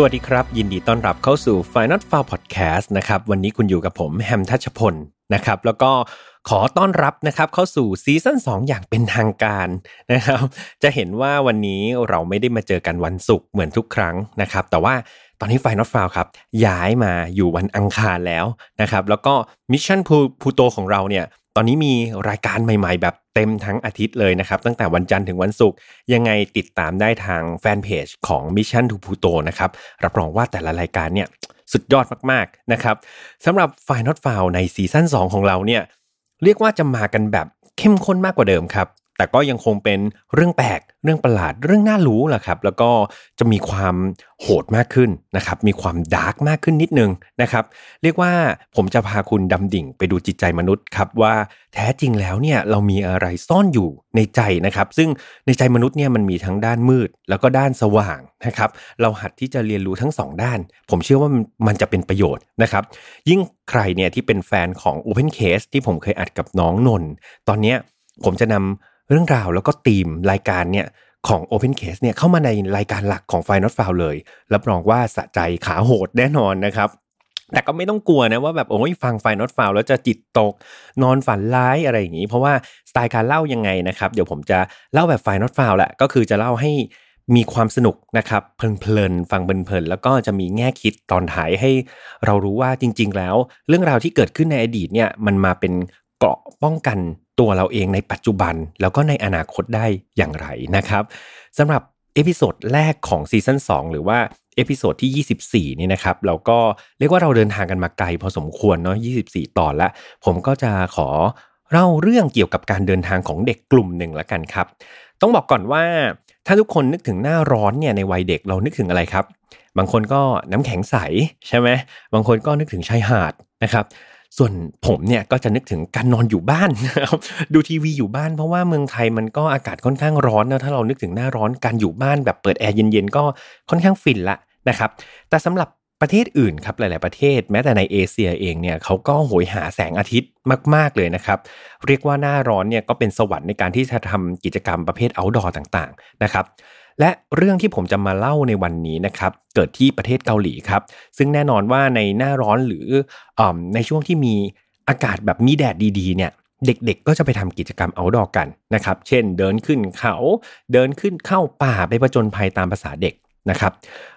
สวัสดีครับ ยินดีต้อนรับเข้าสู่ Final f i l e Podcast นะครับวันนี้คุณอยู่กับผมแฮมทัชพลนะครับแล้วก็ขอต้อนรับนะครับเข้าสู่ซีซั่น2 อย่างเป็นทางการนะครับ จะเห็นว่าวันนี้เราไม่ได้มาเจอกันวันศุกร์เหมือนทุกครั้งนะครับ แต่ว่าตอนนี้ Final File ครับย้ายมาอยู่วันอังคารแล้วนะครับ แล้วก็ Mission to Pluto ของเราเนี่ย ตอนนี้มีรายการใหม่ ๆ แบบ เต็มทั้งอาทิตย์เลยนะครับ ตั้งแต่วันจันทร์ถึงวันศุกร์ยังไงติดตามได้ทางแฟนเพจของ Mission to Pluto นะครับรับรองว่าแต่ละรายการเนี่ยสุดยอดมากๆนะครับสำหรับ Final File ใน season 2 ของเราเนี่ยเรียกว่าจะมากันแบบเข้มข้นมากกว่าเดิมครับ แต่ก็ยังคงเป็นเรื่องแปลกเรื่องประหลาดเรื่องน่ารู้แหละครับ แล้วก็จะมีความโหดมากขึ้นนะครับ มีความดาร์กมากขึ้นนิดนึงนะครับ เรียกว่าผมจะพาคุณดำดิ่งไปดูจิตใจมนุษย์ครับว่าแท้จริงแล้วเนี่ยเรามีอะไรซ่อนอยู่ในใจนะครับ ซึ่งในใจมนุษย์เนี่ยมันมีทั้งด้านมืด แล้วก็ด้านสว่างนะครับ เราหัดที่จะเรียนรู้ทั้งสองด้าน ผมเชื่อว่ามันจะเป็นประโยชน์นะครับ ยิ่งใครเนี่ยที่เป็นแฟนของ Open Case ที่ผมเคยอัดกับน้องนน ตอนเนี้ยผมจะนำ เรื่องราวแล้วก็ธีมรายการเนี่ยของ Open Case เนี่ยเข้ามาในรายการหลักของ f i n a l f i l เลยรับรองว่าสะใจขาโหดแน่นอนนะครับแต่ก็ไม่ต้องกลัวนะว่าแบบโอ้ยฟังไฟนอตฟาวแล้วจะจิตตกนอนฝันร้ายอะไรอย่างนี้ เพราะว่าสไตล์การเล่ายังไงนะครับเดี๋ยวผมจะเล่าแบบไฟนอตฟาวแหละก็คือจะเล่าให้มีความสนุกนะครับเพลินๆฟังเพลินๆแล้วก็จะมีแง่คิดตอนท้ายให้เรารู้ว่าจริง ๆ แล้ว เรื่องราวที่เกิดขึ้นในอดีตเนี่ยมันมาเป็นเกราะป้องกัน ตัวเราเองในปัจจุบันแล้วก็ในอนาคตได้อย่างไรนะครับสำหรับ episode แรกของ season 2หรือว่า episode ที่ 24 นี่นะครับ เราก็เรียกว่าเราเดินทางกันมาไกลพอสมควรเนาะ 24 ตอนละ ผมก็จะขอเล่าเรื่องเกี่ยวกับการเดินทางของเด็กกลุ่มหนึ่งละกันครับ ต้องบอกก่อนว่าถ้าทุกคนนึกถึงหน้าร้อนเนี่ยในวัยเด็กเรานึกถึงอะไรครับ บางคนก็น้ำแข็งใสใช่ไหมบางคนก็นึกถึงชายหาดนะครับ ส่วนผมเนี่ยก็จะนึกถึงการนอนอยู่บ้านนะครับดูทีวีอยู่บ้านเพราะว่าเมืองไทยมันก็อากาศค่อนข้างร้อนนะถ้าเรานึกถึงหน้าร้อนการอยู่บ้านแบบเปิดแอร์เย็นๆก็ค่อนข้างฟินละนะครับแต่สำหรับประเทศอื่นครับหลาย ๆ ประเทศ แม้แต่ในเอเชียเองเนี่ยเขาก็โหยหาแสงอาทิตย์มาก ๆ เลยนะครับ เรียกว่าหน้าร้อนเนี่ยก็เป็นสวรรค์ในการที่จะทำกิจกรรมประเภท outdoor ต่าง ๆ นะครับ และเรื่องที่ผมจะมาเล่าในวันนี้นะครับเกิดที่ประเทศเกาหลีครับ ซึ่งแน่นอนว่าในหน้าร้อนหรืออในช่วงที่มีอากาศแบบมีแดดดีๆเนี่ยเด็กๆ ก็จะไปทำกิจกรรมเอาดอกันนะครับ เช่น เดินขึ้นเขา เดินขึ้นเข้าป่าไปประจนภัยตามภาษาเด็กนะครับ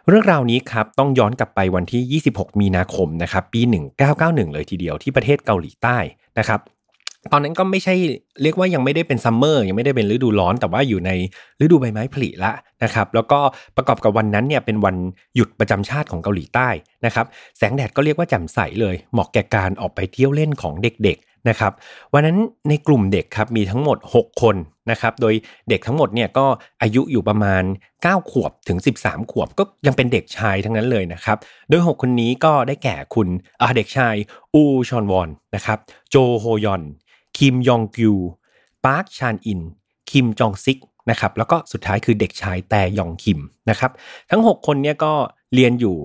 เรื่องราวนี้ครับต้องย้อนกลับไปวันที่ 26 มีนาคมนะครับ ปี 1991 เลยทีเดียวที่ประเทศเกาหลีใต้นะครับ ตอนนั้นก็ไม่ใช่เรียกว่ายังไม่ได้เป็นซัมเมอร์ยังไม่ได้เป็นฤดูร้อน แต่ว่าอยู่ในฤดูใบไม้ผลิละนะครับ แล้วก็ประกอบกับวันนั้นเนี่ยเป็นวันหยุดประจำชาติของเกาหลีใต้นะครับ แสงแดดก็เรียกว่าแจ่มใสเลยเหมาะแก่การออกไปเที่ยวเล่นของเด็กๆนะครับวันนั้นในกลุ่มเด็กครับมีทั้งหมด 6 คนนะครับโดยเด็กทั้งหมดเนี่ยก็อายุอยู่ประมาณ 9 ขวบถึง 13 ขวบก็ยังเป็นเด็กชายทั้งนั้นเลยนะครับ โดย 6 คนนี้ก็ได้แก่คุณเด็กชายอูชอนวอนนะครับโจโฮยอน คิมยองกิวปาร์คชานอิน คิมจองซิกนะครับแล้วก็สุดท้ายคือเด็กชายแต่ยองคิมนะครับทั้ง 6 คนเนี่ยก็เรียนอยู่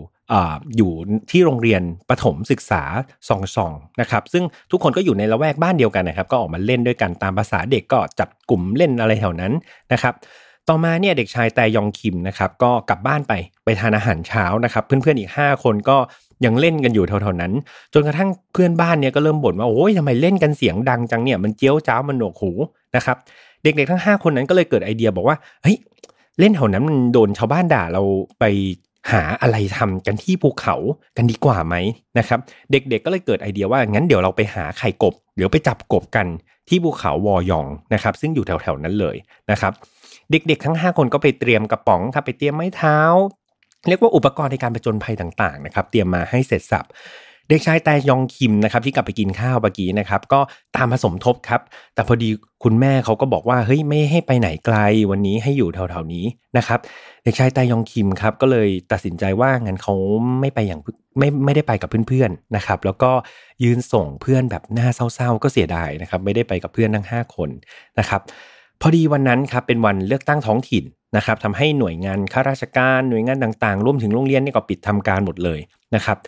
อยู่ที่โรงเรียนประถมศึกษาซองซองนะครับซึ่งทุกคนก็อยู่ในละแวกบ้านเดียวกันนะครับก็ออกมาเล่นด้วยกันตามประสาเด็กก็จับกลุ่มเล่นอะไรแถวนั้นนะครับต่อมาเนี่ยเด็กชายแต่ยองคิมนะครับก็กลับบ้านไปไปทานอาหารเช้านะครับเพื่อนๆอีก 5 คนก็ ยังเล่นกันอยู่แถวๆนั้น จนกระทั่งเพื่อนบ้านเนี่ยก็เริ่มบ่นว่าโอ้ยทำไมเล่นกันเสียงดังจังเนี่ยมันเจี้ยวจ้าวมันหนวกหูนะครับเด็กๆทั้ง 5 คนนั้นก็เลยเกิดไอเดียบอกว่าเฮ้ยเล่นแถวนั้นมันโดนชาวบ้านด่าเราไปหาอะไรทำกันที่ภูเขากันดีกว่าไหมนะครับ เด็กๆก็เลยเกิดไอเดียว่างั้นเดี๋ยวเราไปหาไข่กบเดี๋ยวไปจับกบกันที่ภูเขาวอยองนะครับ ซึ่งอยู่แถวๆนั้นเลยนะครับ เด็กๆทั้ง 5 คนก็ไปเตรียมกระป๋องครับไปเตรียมไม้เท้า เรียกว่าอุปกรณ์ในการประจนภัยต่างๆนะครับ เตรียมมาให้เสร็จสับเด็กชายแต่ยองคิมนะครับที่กลับไปกินข้าวเมื่อกี้นะครับก็ตามผสมทบครับ แต่พอดีคุณแม่เขาก็บอกว่าเฮ้ยไม่ให้ไปไหนไกลวันนี้ให้อยู่แถวๆนี้นะครับ เด็กชายแต่ยองคิมครับก็เลยตัดสินใจว่างั้นเขาไม่ไปอย่างไม่ไม่ได้ไปกับเพื่อนๆนะครับ แล้วก็ยืนส่งเพื่อนแบบหน้าเศร้าๆ ก็เสียดายนะครับ ไม่ได้ไปกับเพื่อนทั้ง 5 คนนะครับ พอดีวันนั้นครับเป็นวันเลือกตั้งท้องถิ่น นะครับทำให้หน่วยงานข้าราชการหน่วยงานต่างๆ รวมถึงโรงเรียนนี่ก็ปิดทำการหมดเลยนะครับ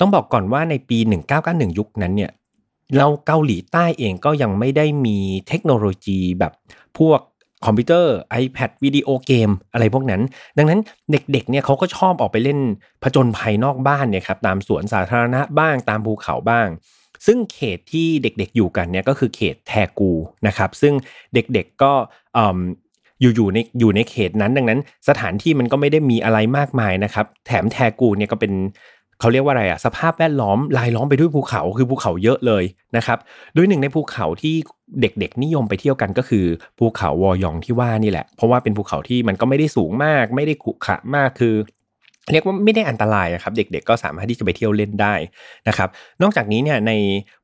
ต้องบอกก่อนว่าในปี 1991 ยุคนั้นเนี่ยเราเกาหลีใต้เองก็ยังไม่ได้มีเทคโนโลยีแบบพวกคอมพิวเตอร์ iPad วิดีโอเกมอะไรพวกนั้น ดังนั้นเด็กๆเนี่ยเขาก็ชอบออกไปเล่นผจญภัยนอกบ้านเนี่ยครับตามสวนสาธารณะบ้างตามภูเขาบ้าง ซึ่งเขตที่เด็กๆอยู่กันเนี่ยก็คือเขตแทกูนะครับ ซึ่งเด็กๆก็ อยู่อยู่ในอยู่ในเขตนั้นดังนั้น สถานที่มันก็ไม่ได้มีอะไรมากมายนะครับ แถมแทกูเนี่ยก็เป็นเขาเรียกว่าอะไรอะสภาพแวดล้อมลายล้อมไปด้วยภูเขาคือภูเขาเยอะเลยนะครับโดยหนึ่งในภูเขาที่เด็กๆนิยมไปเที่ยวกันก็คือภูเขาวอยองที่ว่านี่แหละ เพราะว่าเป็นภูเขาที่มันก็ไม่ได้สูงมาก ไม่ได้ขุขะมากคือเรียกว่าไม่ได้อันตรายครับ เด็กๆก็สามารถที่จะไปเที่ยวเล่นได้นะครับ นอกจากนี้เนี่ยใน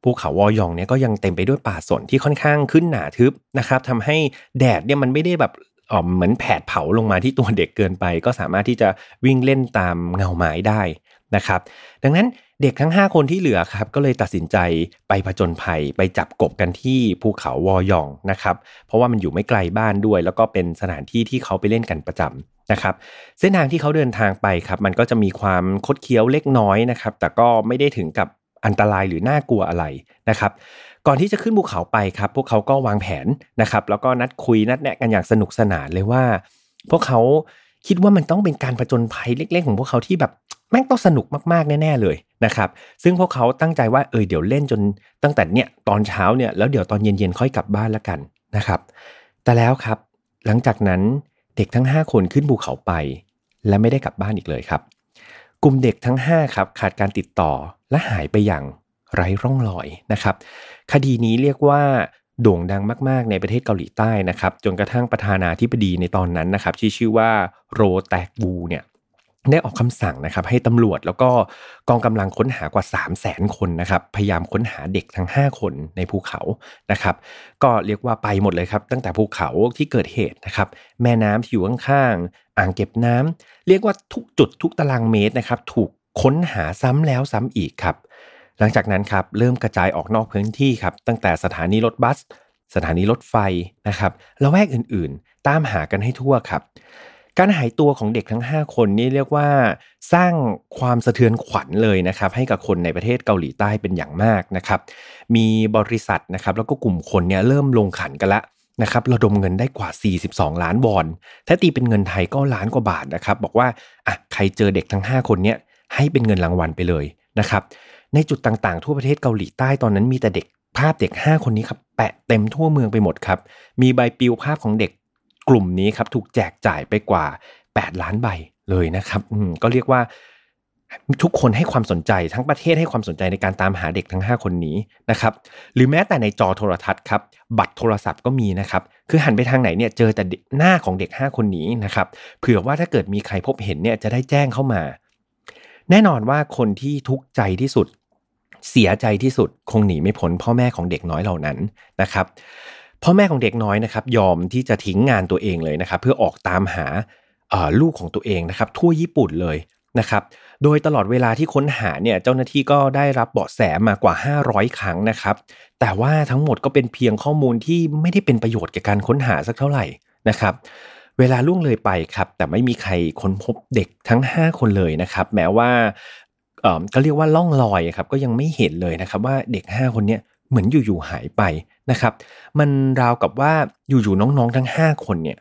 ภูเขาวอยองเนี่ยก็ยังเต็มไปด้วยป่าสนที่ค่อนข้างขึ้นหนาทึบนะครับทำให้แดดเนี่ยมันไม่ได้แบบ เหมือนแผดเผาลงมาที่ตัวเด็กเกินไป ก็สามารถที่จะวิ่งเล่นตามเงาไม้ได้นะครับ ดังนั้นเด็กทั้ง 5 คนที่เหลือครับก็เลยตัดสินใจไปผจญภัย ไปจับกบกันที่ภูเขาวอยองนะครับ เพราะว่ามันอยู่ไม่ไกลบ้านด้วย แล้วก็เป็นสถานที่ที่เขาไปเล่นกันประจำนะครับ เส้นทางที่เขาเดินทางไปครับ มันก็จะมีความคดเคี้ยวเล็กน้อยนะครับ แต่ก็ไม่ได้ถึงกับ อันตรายหรือน่ากลัวอะไรนะครับก่อนที่จะขึ้นภูเขาไปครับพวกเขาก็วางแผนนะครับแล้วก็นัดคุยนัดแนะกันอย่างสนุกสนานเลยว่า พวกเขาคิดว่ามันต้องเป็นการผจญภัยเล็ก ๆ ของพวกเขาที่แบบแม่งต้องสนุกมากๆแน่ๆเลยนะครับซึ่งพวกเขาตั้งใจว่าเออเดี๋ยวเล่นจนตั้งแต่เนี่ยตอนเช้าเนี่ยแล้วเดี๋ยวตอนเย็นๆค่อยกลับบ้านแล้วกันนะครับแต่แล้วครับหลังจากนั้นเด็กทั้ง 5 คนขึ้นภูเขาไป และไม่ได้กลับบ้านอีกเลยครับ กลุ่มเด็กทั้ง5ครับขาดการติดต่อ และหายไปอย่างไร้ร่องรอยนะครับ คดีนี้เรียกว่าโด่งดังมากๆในประเทศเกาหลีใต้นะครับ จนกระทั่งประธานาธิบดีในตอนนั้นนะครับที่ชื่อว่าโรแตกบูเนี่ยได้ออกคำสั่งนะครับให้ตำรวจแล้วก็กองกำลังค้นหากว่า 3 0 0แสนคนนะครับพยายามค้นหาเด็กทั้ง 5 คนในภูเขานะครับ ก็เรียกว่าไปหมดเลยครับ ตั้งแต่ภูเขาที่เกิดเหตุนะครับ แม่น้ำที่อยู่ข้างๆอ่างเก็บน้ำเรียกว่าทุกจุดทุกตารางเมตรนะครับ ถูก ค้นหาซ้ำแล้วซ้ำอีกครับ หลังจากนั้นครับเริ่มกระจายออกนอกพื้นที่ครับตั้งแต่สถานีรถบัส สถานีรถไฟนะครับและแวกอื่นๆ ตามหากันให้ทั่วครับ การหายตัวของเด็กทั้ง 5 คนนี่เรียกว่า สร้างความสะเทือนขวัญเลยนะครับให้กับคนในประเทศเกาหลีใต้เป็นอย่างมากนะครับมีบริษัทนะครับแล้วก็กลุ่มคนเนี่ยเริ่มลงขันกันละนะครับระดมเงินได้กว่า 42 ล้านวอน ถ้าตีเป็นเงินไทยก็ล้านกว่าบาทนะครับ บอกว่าอะใครเจอเด็กทั้ง 5 คนเนี้ย ให้เป็นเงินรางวัลไปเลยนะครับในจุดต่างๆ ทั่วประเทศเกาหลีใต้ตอนนั้นมีแต่เด็กภาพเด็ก 5 คนนี้ครับแปะเต็มทั่วเมืองไปหมดครับ มีใบปลิวภาพของเด็กกลุ่มนี้ครับถูกแจกจ่ายไปกว่า 8 ล้านใบเลยนะครับก็เรียกว่าทุกคนให้ความสนใจทั้งประเทศให้ความสนใจในการตามหาเด็กทั้ง 5 คนนี้นะครับหรือแม้แต่ในจอโทรทัศน์ครับบัตรโทรศัพท์ก็มีนะครับคือหันไปทางไหนเนี่ยเจอแต่หน้าของเด็ก 5 คนนี้นะครับเผื่อว่าถ้าเกิดมีใครพบเห็นเนี่ยจะได้แจ้งเข้ามา แน่นอนว่าคนที่ทุกข์ใจที่สุด เสียใจที่สุดคงหนีไม่พ้นพ่อแม่ของเด็กน้อยเหล่านั้นนะครับ พ่อแม่ของเด็กน้อยนะครับ ยอมที่จะทิ้งงานตัวเองเลยนะครับ เพื่อออกตามหาลูกของตัวเองนะครับ ทั่วญี่ปุ่นเลยนะครับ โดยตลอดเวลาที่ค้นหาเนี่ยเจ้าหน้าที่ก็ได้รับเบาะแสมากว่า 500 ครั้งนะครับ แต่ว่าทั้งหมดก็เป็นเพียงข้อมูลที่ไม่ได้เป็นประโยชน์แก่การค้นหาสักเท่าไหร่นะครับ เวลาล่วงเลยไปครับ แต่ไม่มีใครค้นพบเด็กทั้ง 5 คนเลยนะครับ แม้ว่าก็เรียกว่าล่องลอยครับก็ยังไม่เห็นเลยนะครับว่าเด็ก 5 คนนี้เหมือนอยู่ๆหายไปนะครับ มันราวกับว่าอยู่ๆน้องๆทั้ง 5 คนเนี่ย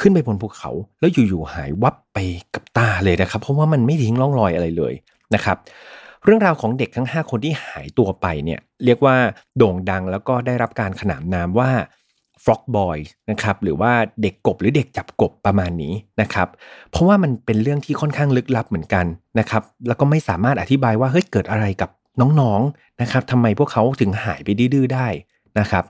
ขึ้นไปบนภูเขาแล้วอยู่ๆหายวับไปกับตาเลยนะครับ เพราะว่ามันไม่ทิ้งร่องรอยอะไรเลยนะครับ เรื่องราวของเด็กทั้ง 5 คนที่หายตัวไปเนี่ยเรียกว่าโด่งดังแล้วก็ได้รับการขนานนามว่า frog boy นะครับหรือว่าเด็กกบหรือเด็กจับกบประมาณนี้นะครับ เพราะว่ามันเป็นเรื่องที่ค่อนข้างลึกลับเหมือนกันนะครับแล้วก็ไม่สามารถอธิบายว่าเฮ้ยเกิดอะไรกับน้องๆนะครับทำไมพวกเขาถึงหายไปดื้อ ๆ ได้นะครับ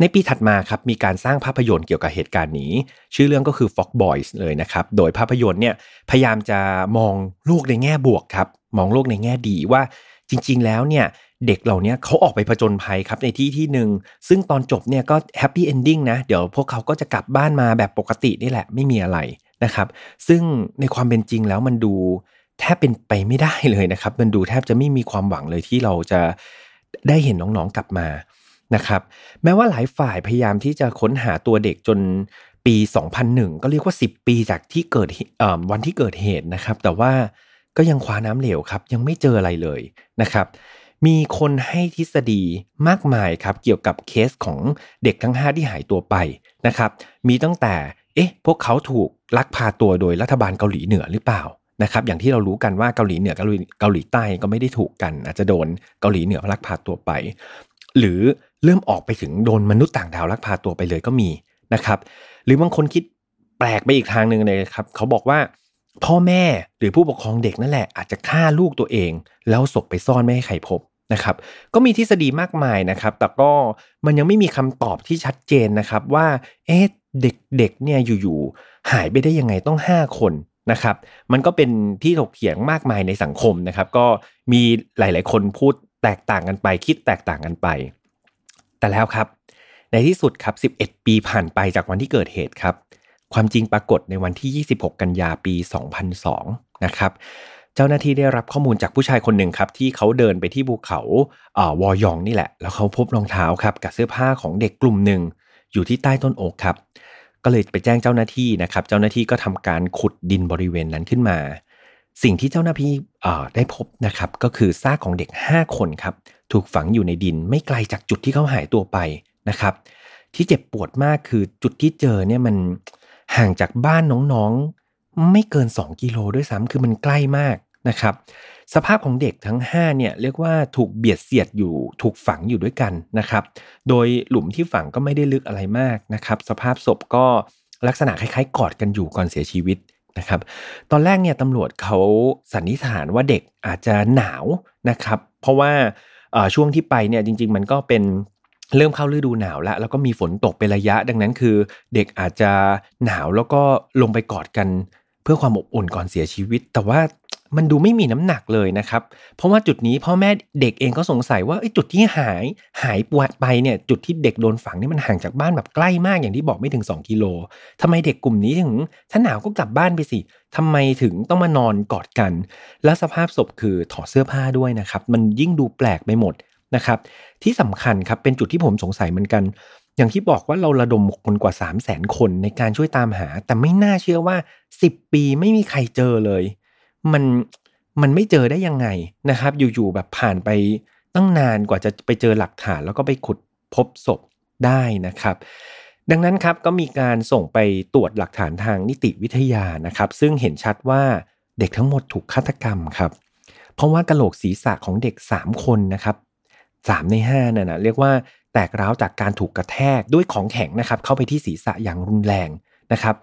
ในปีถัดมาครับมีการสร้างภาพยนตร์เกี่ยวกับเหตุการณ์นี้ ชื่อเรื่องก็คือ Frog Boys เลยนะครับ โดยภาพยนตร์เนี่ยพยายามจะมองโลกในแง่บวกครับ มองโลกในแง่ดีว่าจริง ๆ แล้วเนี่ย เด็กเหล่านี้เขาออกไปผจญภัยครับในที่ที่หนึ่งซึ่งตอนจบเนี่ยก็ happy ending นะ เดี๋ยวพวกเขาก็จะกลับบ้านมาแบบปกตินี่แหละไม่มีอะไรนะครับ ซึ่งในความเป็นจริงแล้วมันดูแทบเป็นไปไม่ได้เลยนะครับ มันดูแทบจะไม่มีความหวังเลยที่เราจะได้เห็นน้องๆกลับมานะครับ แม้ว่าหลายฝ่ายพยายามที่จะค้นหาตัวเด็กจนปี 2001 ก็เรียกว่า 10 ปีจากที่เกิดวันที่เกิดเหตุนะครับ แต่ว่าก็ยังคว้าน้ำเหลวครับ ยังไม่เจออะไรเลยนะครับ มีคนให้ทฤษฎีมากมายครับเกี่ยวกับเคสของเด็กทั้ง 5 ที่หายตัวไปนะครับ มีตั้งแต่เอ๊ะพวกเขาถูกลักพาตัวโดยรัฐบาลเกาหลีเหนือหรือเปล่านะครับอย่างที่เรารู้กันว่าเกาหลีเหนือกับเกาหลีใต้ก็ไม่ได้ถูกกัน อาจจะโดนเกาหลีเหนือลักพาตัวไป หรือเริ่มออกไปถึงโดนมนุษย์ต่างดาวลักพาตัวไปเลยก็มีนะครับ หรือบางคนคิดแปลกไปอีกทางหนึ่งเลยครับ เขาบอกว่า พ่อแม่หรือผู้ปกครองเด็กนั่นแหละอาจจะฆ่าลูกตัวเอง แล้วศพไปซ่อนไม่ให้ใครพบนะครับก็มีทฤษฎีมากมายนะครับ แต่ก็มันยังไม่มีคำตอบที่ชัดเจนนะครับว่าเอ๊ะเด็กๆเนี่ยอยู่ๆหายไปได้ยังไงต้อง 5 คนนะครับมันก็เป็นที่ถกเถียงมากมายในสังคมนะครับ ก็มีหลายๆ คนพูดแตกต่างกันไป คิดแตกต่างกันไป แต่แล้วครับ ในที่สุดครับ 11 ปีผ่านไปจากวันที่เกิดเหตุครับ ความจริงปรากฏในวันที่ 26 กันยาปี 2002 นะครับ เจ้าหน้าที่ได้รับข้อมูลจากผู้ชายคนหนึ่งครับ ที่เขาเดินไปที่ภูเขาอวอยองนี่แหละ แล้วเขาพบรองเท้าครับกับเสื้อผ้าของเด็กกลุ่มหนึ่งอยู่ที่ใต้ต้นโอกครับ ก็เลยไปแจ้งเจ้าหน้าที่นะครับ เจ้าหน้าที่ก็ทำการขุดดินบริเวณนั้นขึ้นมา สิ่งที่เจ้าหน้าที่ได้พบนะครับ ก็คือซากของเด็ก 5 คนครับ ถูกฝังอยู่ในดินไม่ไกลจากจุดที่เขาหายตัวไปนะครับ ที่เจ็บปวดมากคือจุดที่เจอเนี่ยมัน ห่างจากบ้านน้องๆ ไม่เกิน 2 กิโลด้วยซ้ำคือมันใกล้มากนะครับ สภาพของเด็กทั้ง5เนี่ยเรียกว่าถูกเบียดเสียดอยู่ถูกฝังอยู่ด้วยกันนะครับ โดยหลุมที่ฝังก็ไม่ได้ลึกอะไรมากนะครับ สภาพศพก็ลักษณะคล้ายๆ กอดกันอยู่ก่อนเสียชีวิตนะครับ ตอนแรกเนี่ยตำรวจเขาสันนิษฐานว่าเด็กอาจจะหนาวนะครับ เพราะว่าช่วงที่ไปเนี่ยจริง ๆ มันก็เป็น เริ่มเข้าฤดูหนาวแล้วแล้วก็มีฝนตกเป็นระยะ ดังนั้นคือ เด็กอาจจะหนาวแล้วก็ลงไปกอดกันเพื่อความอบอุ่นก่อนเสียชีวิต แต่ว่ามันดูไม่มีน้ำหนักเลยนะครับ เพราะว่าจุดนี้พ่อแม่เด็กเองก็สงสัยว่าจุดที่หายหายปวดไปเนี่ยจุดที่เด็กโดนฝังนี่มันห่างจากบ้านแบบใกล้มากอย่างที่บอกไม่ถึง 2 กิโลทำไมเด็กกลุ่มนี้ถึงถ้าหนาวก็กลับบ้านไปสิทำไมถึงต้องมานอนกอดกัน แล้วสภาพศพคือถอดเสื้อผ้าด้วยนะครับ มันยิ่งดูแปลกไปหมด นะครับที่สำคัญครับเป็นจุดที่ผมสงสัยเหมือนกัน อย่างที่บอกว่าเราระดมคนกว่า 3 0 0แสนคนในการช่วยตามหา แต่ไม่น่าเชื่อว่า 10 ปีไม่มีใครเจอเลย มันมันไม่เจอได้ยังไงนะครับ อยู่ๆแบบผ่านไปตั้งนานกว่าจะไปเจอหลักฐาน แล้วก็ไปขุดพบศพได้นะครับ ดังนั้นครับก็มีการส่งไปตรวจหลักฐานทางนิติวิทยานะครับ ซึ่งเห็นชัดว่าเด็กทั้งหมดถูกฆาตกรรมครับ เพราะว่ากระโหลกศีรษะของเด็ก 3 คนนะครับ 3 ใน5นั่นนะเรียกว่าแตกร้าวจากการถูกกระแทกด้วยของแข็งนะครับเข้าไปที่ศีรษะอย่างรุนแรงนะครับ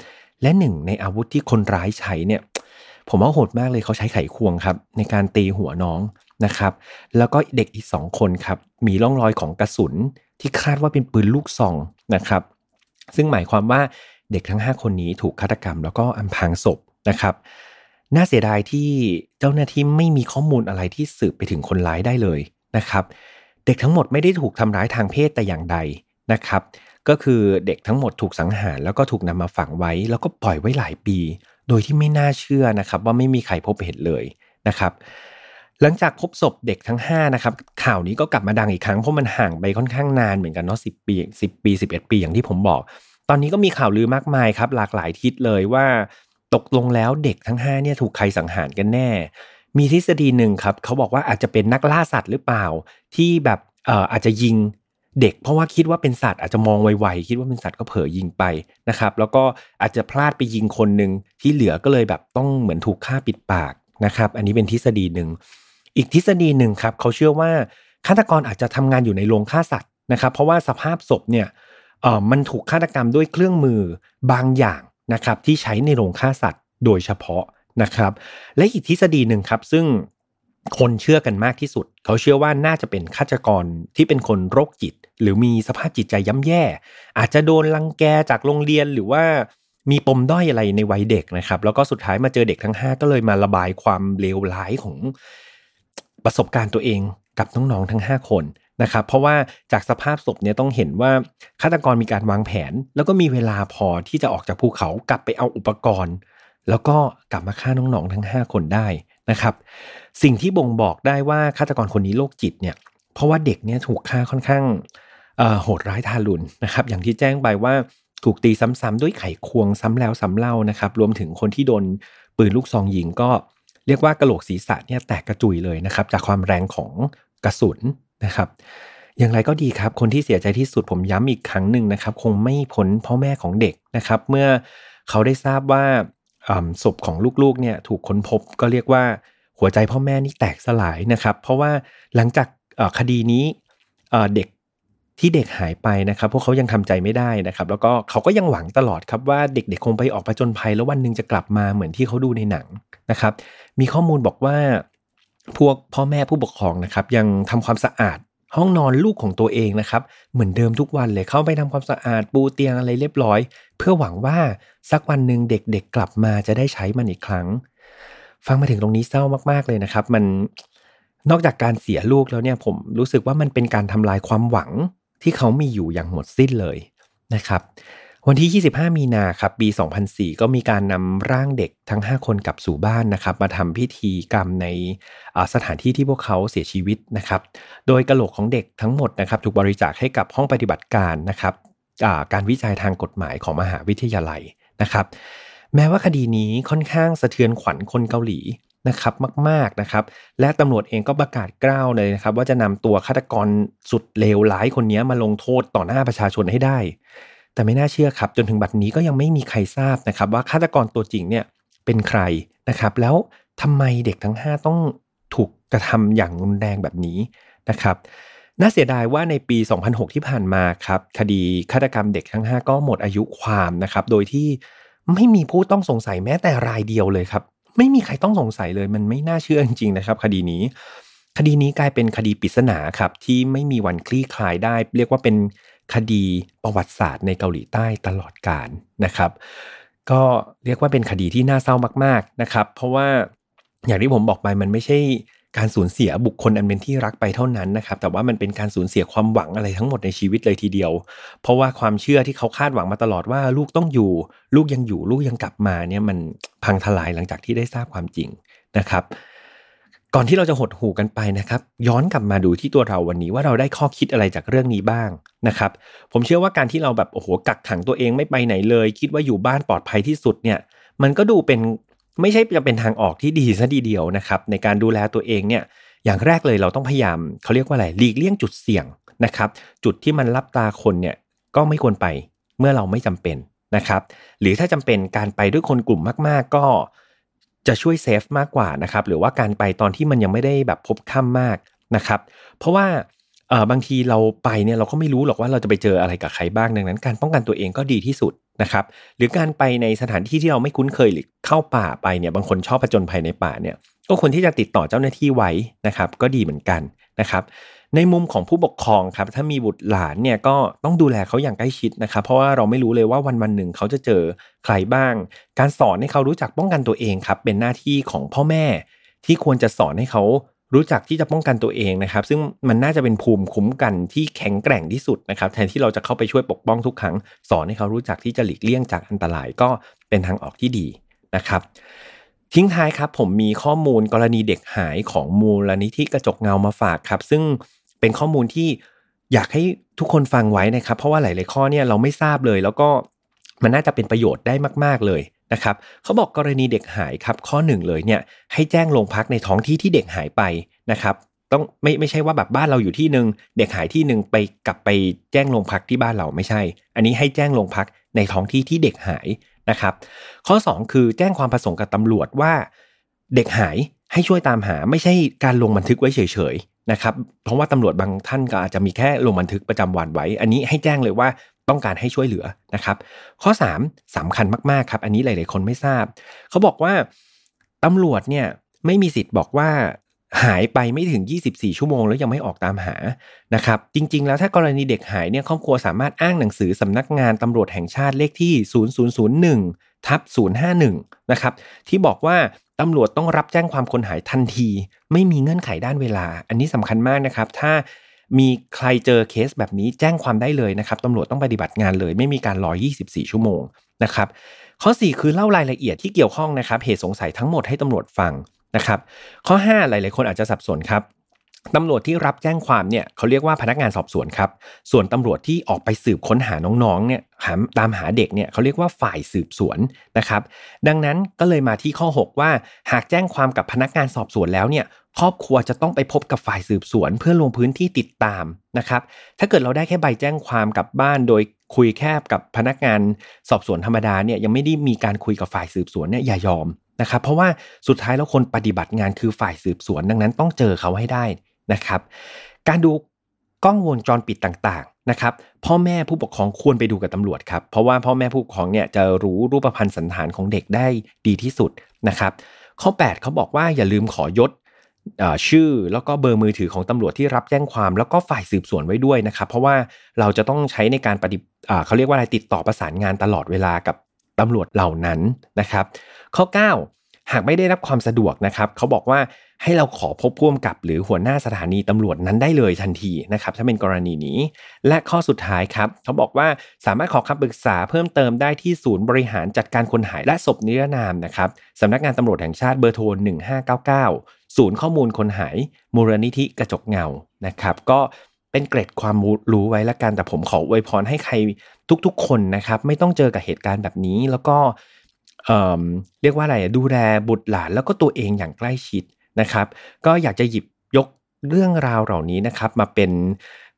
และหนึ่งในอาวุธที่คนร้ายใช้เนี่ยผมว่าโหดมากเลยเขาใช้ไขควงครับในการตีหัวน้องนะครับ แล้วก็เด็กอีกสองคนครับมีร่องรอยของกระสุนที่คาดว่าเป็นปืนลูกซองนะครับ ซึ่งหมายความว่าเด็กทั้ง 5 คนนี้ถูกฆาตกรรม แล้วก็อำพางศพนะครับน่าเสียดายที่เจ้าหน้าที่ไม่มีข้อมูลอะไรที่สืบไปถึงคนร้ายได้เลยนะครับ เด็กทั้งหมดไม่ได้ถูกทำร้ายทางเพศแต่อย่างใดนะครับ ก็คือเด็กทั้งหมดถูกสังหารแล้วก็ถูกนำมาฝังไว้ แล้วก็ปล่อยไว้หลายปี โดยที่ไม่น่าเชื่อนะครับ ว่าไม่มีใครพบเห็นเลยนะครับ หลังจากพบศพเด็กทั้ง5นะครับข่าวนี้ก็กลับมาดังอีกครั้งเพราะมันห่างไปค่อนข้างนานเหมือนกันเนาะสิปีสิปี 11 ปีอย่างที่ผมบอก ตอนนี้ก็มีข่าวลือมากมายครับ หลากหลายทิศเลยว่า ตกลงแล้วเด็กทั้ง5เนี่ยถูกใครสังหารกันแน่ มีทฤษฎีหนึ่งครับเขาบอกว่าอาจจะเป็นนักล่าสัตว์หรือเปล่า ที่แบบเอ่ออาจจะยิงเด็ก เพราะว่าคิดว่าเป็นสัตว์อาจจะมองไวๆคิดว่าเป็นสัตว์ก็เผลอยิงไปนะครับ แล้วก็อาจจะพลาดไปยิงคนหนึ่งที่เหลือก็เลยแบบต้องเหมือนถูกฆ่าปิดปากนะครับ อันนี้เป็นทฤษฎีหนึ่งอีกทฤษฎีหนึ่งครับเขาเชื่อว่าฆาตกรอาจจะทำงานอยู่ในโรงฆ่าสัตว์นะครับ เพราะว่าสภาพศพเนี่ยเออมันถูกฆาตกรรมด้วยเครื่องมือบางอย่างนะครับที่ใช้ในโรงฆ่าสัตว์โดยเฉพาะ นะครับ และอีกทฤษฎีหนึ่งครับ ซึ่งคนเชื่อกันมากที่สุด เขาเชื่อว่าน่าจะเป็นฆาตกรที่เป็นคนโรคจิต หรือมีสภาพจิตใจย่ำแย่ อาจจะโดนลังแกจากโรงเรียนหรือว่ามีปมด้อยอะไรในวัยเด็กนะครับ แล้วก็สุดท้ายมาเจอเด็กทั้ง 5 ก็เลยมาระบายความเลวร้ายของประสบการณ์ตัวเองกับน้องๆทั้ง 5 คนนะครับ เพราะว่าจากสภาพศพเนี่ยต้องเห็นว่าฆาตกรมีการวางแผน แล้วก็มีเวลาพอที่จะออกจากภูเขากลับไปเอาอุปกรณ์ แล้วก็กลับมาฆ่าน้องๆทั้ง 5 คนได้นะครับ สิ่งที่บ่งบอกได้ว่าฆาตกรคนนี้โรคจิตเนี่ยเพราะว่าเด็กเนี่ยถูกฆ่าค่อนข้างโหดร้ายทารุณนะครับ อย่างที่แจ้งไปว่าถูกตีซ้ำๆด้วยไขควงซ้ำแล้วซ้ำเล่านะครับ รวมถึงคนที่โดนปืนลูกซองยิงก็เรียกว่ากระโหลกศีรษะเนี่ยแตกกระจุยเลยนะครับ จากความแรงของกระสุนนะครับ อย่างไรก็ดีครับ คนที่เสียใจที่สุดผมย้ำอีกครั้งหนึ่งนะครับ คงไม่พ้นพ่อแม่ของเด็กนะครับ เมื่อเขาได้ทราบว่า ศพของลูกๆเนี่ยถูกค้นพบก็เรียกว่าหัวใจพ่อแม่นี่แตกสลายนะครับ เพราะว่าหลังจากคดีนี้เด็กที่เด็กหายไปนะครับ พวกเขายังทำใจไม่ได้นะครับ แล้วก็เขาก็ยังหวังตลอดครับว่าเด็กๆคงไปออกประจนภัย แล้ววันหนึ่งจะกลับมาเหมือนที่เขาดูในหนังนะครับ มีข้อมูลบอกว่าพวกพ่อแม่ผู้ปกครองนะครับ ยังทำความสะอาด ห้องนอนลูกของตัวเองนะครับ เหมือนเดิมทุกวันเลยเข้าไปทำความสะอาดปูเตียงอะไรเรียบร้อย เพื่อหวังว่าสักวันหนึ่งเด็กๆกลับมาจะได้ใช้มันอีกครั้ง ฟังมาถึงตรงนี้เศร้ามากๆเลยนะครับ มันนอกจากการเสียลูกแล้วเนี่ยผมรู้สึกว่ามันเป็นการทำลายความหวังที่เขามีอยู่อย่างหมดสิ้นเลยนะครับ วันที่ 25 มีนาครับปี 2004 ก็มีการนำร่างเด็กทั้ง 5 คนกลับสู่บ้านนะครับมาทำพิธีกรรมในสถานที่ที่พวกเขาเสียชีวิตนะครับ โดยกระโหลกของเด็กทั้งหมดนะครับถูกบริจาคให้กับห้องปฏิบัติการนะครับการวิจัยทางกฎหมายของมหาวิทยาลัยนะครับแม้ว่าคดีนี้ค่อนข้างสะเทือนขวัญคนเกาหลีนะครับมากๆนะครับ และตำรวจเองก็ประกาศกล้าวเลยนะครับ ว่าจะนำตัวฆาตกรสุดเลวร้ายคนนี้มาลงโทษต่อหน้าประชาชนให้ได้ แต่ไม่น่าเชื่อครับ จนถึงบัดนี้ก็ยังไม่มีใครทราบนะครับ ว่าฆาตกรตัวจริงเนี่ยเป็นใครนะครับ แล้วทำไมเด็กทั้ง 5 ต้องถูกกระทำอย่างรุนแรงแบบนี้นะครับน่าเสียดายว่าในปี 2006 ที่ผ่านมาครับ คดีฆาตกรรมเด็กทั้ง 5 ก็หมดอายุความนะครับ โดยที่ไม่มีผู้ต้องสงสัยแม้แต่รายเดียวเลยครับ ไม่มีใครต้องสงสัยเลย มันไม่น่าเชื่อจริงๆนะครับ คดีนี้ คดีนี้กลายเป็นคดีปริศนาครับที่ไม่มีวันคลี่คลายได้ เรียกว่าเป็น คดีประวัติศาสตร์ในเกาหลีใต้ตลอดกาลนะครับ ก็เรียกว่าเป็นคดีที่น่าเศร้ามากๆนะครับ เพราะว่าอย่างที่ผมบอกไปมันไม่ใช่การสูญเสียบุคคลอันเป็นที่รักไปเท่านั้นนะครับ แต่ว่ามันเป็นการสูญเสียความหวังอะไรทั้งหมดในชีวิตเลยทีเดียว เพราะว่าความเชื่อที่เขาคาดหวังมาตลอดว่าลูกต้องอยู่ ลูกยังอยู่ลูกยังกลับมาเนี่ยมันพังทลายหลังจากที่ได้ทราบความจริงนะครับ ก่อนที่เราจะหดหูกันไปนะครับ ย้อนกลับมาดูที่ตัวเราวันนี้ว่าเราได้ข้อคิดอะไรจากเรื่องนี้บ้างนะครับ ผมเชื่อว่าการที่เราแบบโอ้โหกักขังตัวเองไม่ไปไหนเลย คิดว่าอยู่บ้านปลอดภัยที่สุดเนี่ย มันก็ดูเป็นไม่ใช่จะเป็นทางออกที่ดีซะดีเดียวนะครับ ในการดูแลตัวเองเนี่ย อย่างแรกเลยเราต้องพยายามเขาเรียกว่าอะไรหลีกเลี่ยงจุดเสี่ยงนะครับ จุดที่มันรับตาคนเนี่ยก็ไม่ควรไปเมื่อเราไม่จำเป็นนะครับ หรือถ้าจำเป็นการไปด้วยคนกลุ่มมาก ๆ ก็ จะช่วยเซฟมากกว่านะครับหรือว่าการไปตอนที่มันยังไม่ได้แบบพบค่ำมากนะครับ เพราะว่าเออบางทีเราไปเนี่ยเราก็ไม่รู้หรอกว่าเราจะไปเจออะไรกับใครบ้างดังนั้น การป้องกันตัวเองก็ดีที่สุดนะครับหรือการไปในสถานที่ที่เราไม่คุ้นเคยหรือเข้าป่าไปเนี่ยบางคนชอบผจญภัยในป่าเนี่ยก็ควรที่จะติดต่อเจ้าหน้าที่ไว้นะครับ ก็ดีเหมือนกันนะครับ ในมุมของผู้ปกครองครับถ้ามีบุตรหลานเนี่ยก็ต้องดูแลเขาอย่างใกล้ชิดนะครับเพราะว่าเราไม่รู้เลยว่าวันวันหนึ่งเขาจะเจอใครบ้าง การสอนให้เขารู้จักป้องกันตัวเองครับเป็นหน้าที่ของพ่อแม่ ที่ควรจะสอนให้เขารู้จักที่จะป้องกันตัวเองนะครับ ซึ่งมันน่าจะเป็นภูมิคุ้มกันที่แข็งแกร่งที่สุดนะครับ แทนที่เราจะเข้าไปช่วยปกป้องทุกครั้ง สอนให้เขารู้จักที่จะหลีกเลี่ยงจากอันตรายก็เป็นทางออกที่ดีนะครับ ทิ้งท้ายครับผมมีข้อมูลกรณีเด็กหายของมูลนิธิกระจกเงามาฝากครับ ซึ่ง เป็นข้อมูลที่อยากให้ทุกคนฟังไว้นะครับ เพราะว่าหลาย ๆ ข้อเนี่ยเราไม่ทราบเลย แล้วก็มันน่าจะเป็นประโยชน์ได้มาก ๆ เลยนะครับเขาบอกกรณีเด็กหายครับข้อหนึ่งเลยเนี่ยให้แจ้งโรงพักในท้องที่ที่เด็กหายไปนะครับต้องไม่ไม่ใช่ว่าแบบบ้านเราอยู่ที่หนึ่งเด็กหายที่หนึ่งไปกลับไปแจ้งโรงพักที่บ้านเราไม่ใช่ อันนี้ให้แจ้งโรงพักในท้องที่ที่เด็กหายนะครับข้อ 2 คือแจ้งความประสงค์กับตำรวจว่า เด็กหายให้ช่วยตามหาไม่ใช่การลงบันทึกไว้เฉยๆ นะครับเพราะว่าตำรวจบางท่านก็อาจจะมีแค่ลงบันทึกประจำวันไว้ อันนี้ให้แจ้งเลยว่าต้องการให้ช่วยเหลือนะครับ ข้อ 3สำคัญมากๆครับ อันนี้หลาย ๆ คนไม่ทราบ เขาบอกว่าตำรวจเนี่ยไม่มีสิทธิ์บอกว่าหายไปไม่ถึง 24 ชั่วโมงแล้วยังไม่ออกตามหานะครับ จริง ๆ แล้วถ้ากรณีเด็กหายเนี่ยครอบครัวสามารถอ้างหนังสือสำนักงานตำรวจแห่งชาติเลขที่ 0001ทับ051 นะครับ ที่บอกว่า ตำรวจต้องรับแจ้งความคนหายทันที ไม่มีเงื่อนไขด้านเวลา อันนี้สำคัญมากนะครับ ถ้ามีใครเจอเคสแบบนี้แจ้งความได้เลยนะครับตำรวจต้องปฏิบัติงานเลย ไม่มีการรอ 24 ชั่วโมงนะครับ ข้อ 4 คือเล่ารายละเอียดที่เกี่ยวข้องนะครับ เหตุสงสัยทั้งหมดให้ตำรวจฟังนะครับ ข้อ 5 หลาย ๆ คนอาจจะสับสนครับ ตำรวจที่รับแจ้งความเนี่ยเขาเรียกว่าพนักงานสอบสวนครับ ส่วนตำรวจที่ออกไปสืบค้นหาน้องๆเนี่ยหาตามหาเด็กเนี่ยเขาเรียกว่าฝ่ายสืบสวนนะครับ ดังนั้นก็เลยมาที่ข้อ 6 ว่า หากแจ้งความกับพนักงานสอบสวนแล้วเนี่ยครอบครัวจะต้องไปพบกับฝ่ายสืบสวน เพื่อลงพื้นที่ติดตามนะครับ ถ้าเกิดเราได้แค่ใบแจ้งความกับบ้าน โดยคุยแคบกับพนักงานสอบสวนธรรมดาเนี่ยยังไม่ได้มีการคุยกับฝ่ายสืบสวนเนี่ยอย่ายอมนะครับ เพราะว่าสุดท้ายแล้วคนปฏิบัติงานคือฝ่ายสืบสวน ดังนั้นต้องเจอเขาให้ได้ นะครับ การดูกล้องวงจรปิดต่างๆนะครับพ่อแม่ผู้ปกครองควรไปดูกับตำรวจครับ เพราะว่าพ่อแม่ผู้ปกครองเนี่ยจะรู้รูปพรรณสันฐานของเด็กได้ดีที่สุดนะครับ ข้อ 8 เขาบอกว่าอย่าลืมขอยศชื่อแล้วก็เบอร์มือถือของตำรวจที่รับแจ้งความ แล้วก็ฝ่ายสืบสวนไว้ด้วยนะครับ เพราะว่าเราจะต้องใช้ในการปฏิเขาเรียกว่าอะไรติดต่อประสานงานตลอดเวลากับตำรวจเหล่านั้นนะครับ ข้อ 9 หากไม่ได้รับความสะดวกนะครับเขาบอกว่าให้เราขอพบพ่วงกับหรือหัวหน้าสถานีตำรวจนั้นได้เลยทันทีนะครับถ้าเป็นกรณีนี้ และข้อสุดท้ายครับเขาบอกว่าสามารถขอคำปรึกษาเพิ่มเติมได้ที่ศูนย์บริหารจัดการคนหายและศพนิรนามนะครับสำนักงานตำรวจแห่งชาติเบอร์โทร1599 ศูนย์ข้อมูลคนหายมูลนิธิกระจกเงานะครับก็เป็นเกร็ดความรู้ไว้ละกันแต่ผมขออวยพรให้ใครทุกๆ คนนะครับไม่ต้องเจอกับเหตุการณ์แบบนี้แล้วก็ เเรียกว่าอะไรดูแลบุตรหลานแล้วก็ตัวเองอย่างใกล้ชิดนะครับ ก็อยากจะหยิบยกเรื่องราวเหล่านี้นะครับ มาเป็น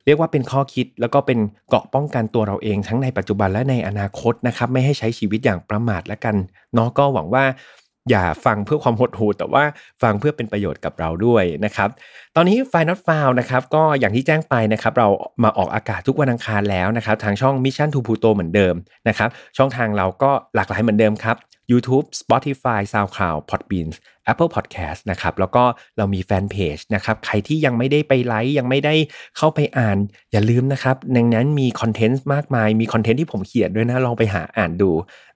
เรียกว่าเป็นข้อคิดแล้วก็เป็นเกาะป้องกันตัวเราเองทั้งในปัจจุบันและในอนาคตนะครับ ไม่ให้ใช้ชีวิตอย่างประมาทแล้วกันเนาะก็หวังว่าอย่าฟังเพื่อความหดหู่แต่ว่าฟังเพื่อเป็นประโยชน์กับเราด้วยนะครับ ตอนนี้ไฟนอตฟาวนะครับก็อย่างที่แจ้งไปนะครับ เรามาออกอากาศทุกวันอังคารแล้วนะครับ ทางช่อง Mission to Pluto เหมือนเดิมนะครับ ช่องทางเราก็หลากหลายเหมือนเดิมครับ YouTube Spotify SoundCloud Podbean Apple Podcast นะครับแล้วก็เรามีแฟนเพจนะครับใครที่ยังไม่ได้ไปไลค์ยังไม่ได้เข้าไปอ่านอย่าลืมนะครับในนั้นมี content มากมายมี content ที่ผมเขียนด้วยนะ ลองไปหาอ่านดู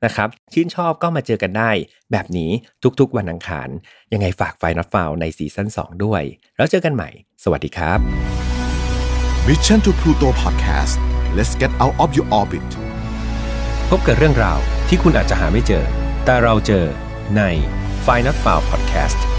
นะครับชื่นชอบก็มาเจอกันได้ แบบนี้ทุกๆวันอังคาร ยังไงฝาก Final File ใน season 2 ด้วย แล้วเจอกันใหม่ สวัสดีครับ Mission to Pluto Podcast let's get out of your orbit พบกับเรื่องราวที่คุณอาจจะหาไม่เจอ แต่เราเจอใน f i n a l f i l e Podcast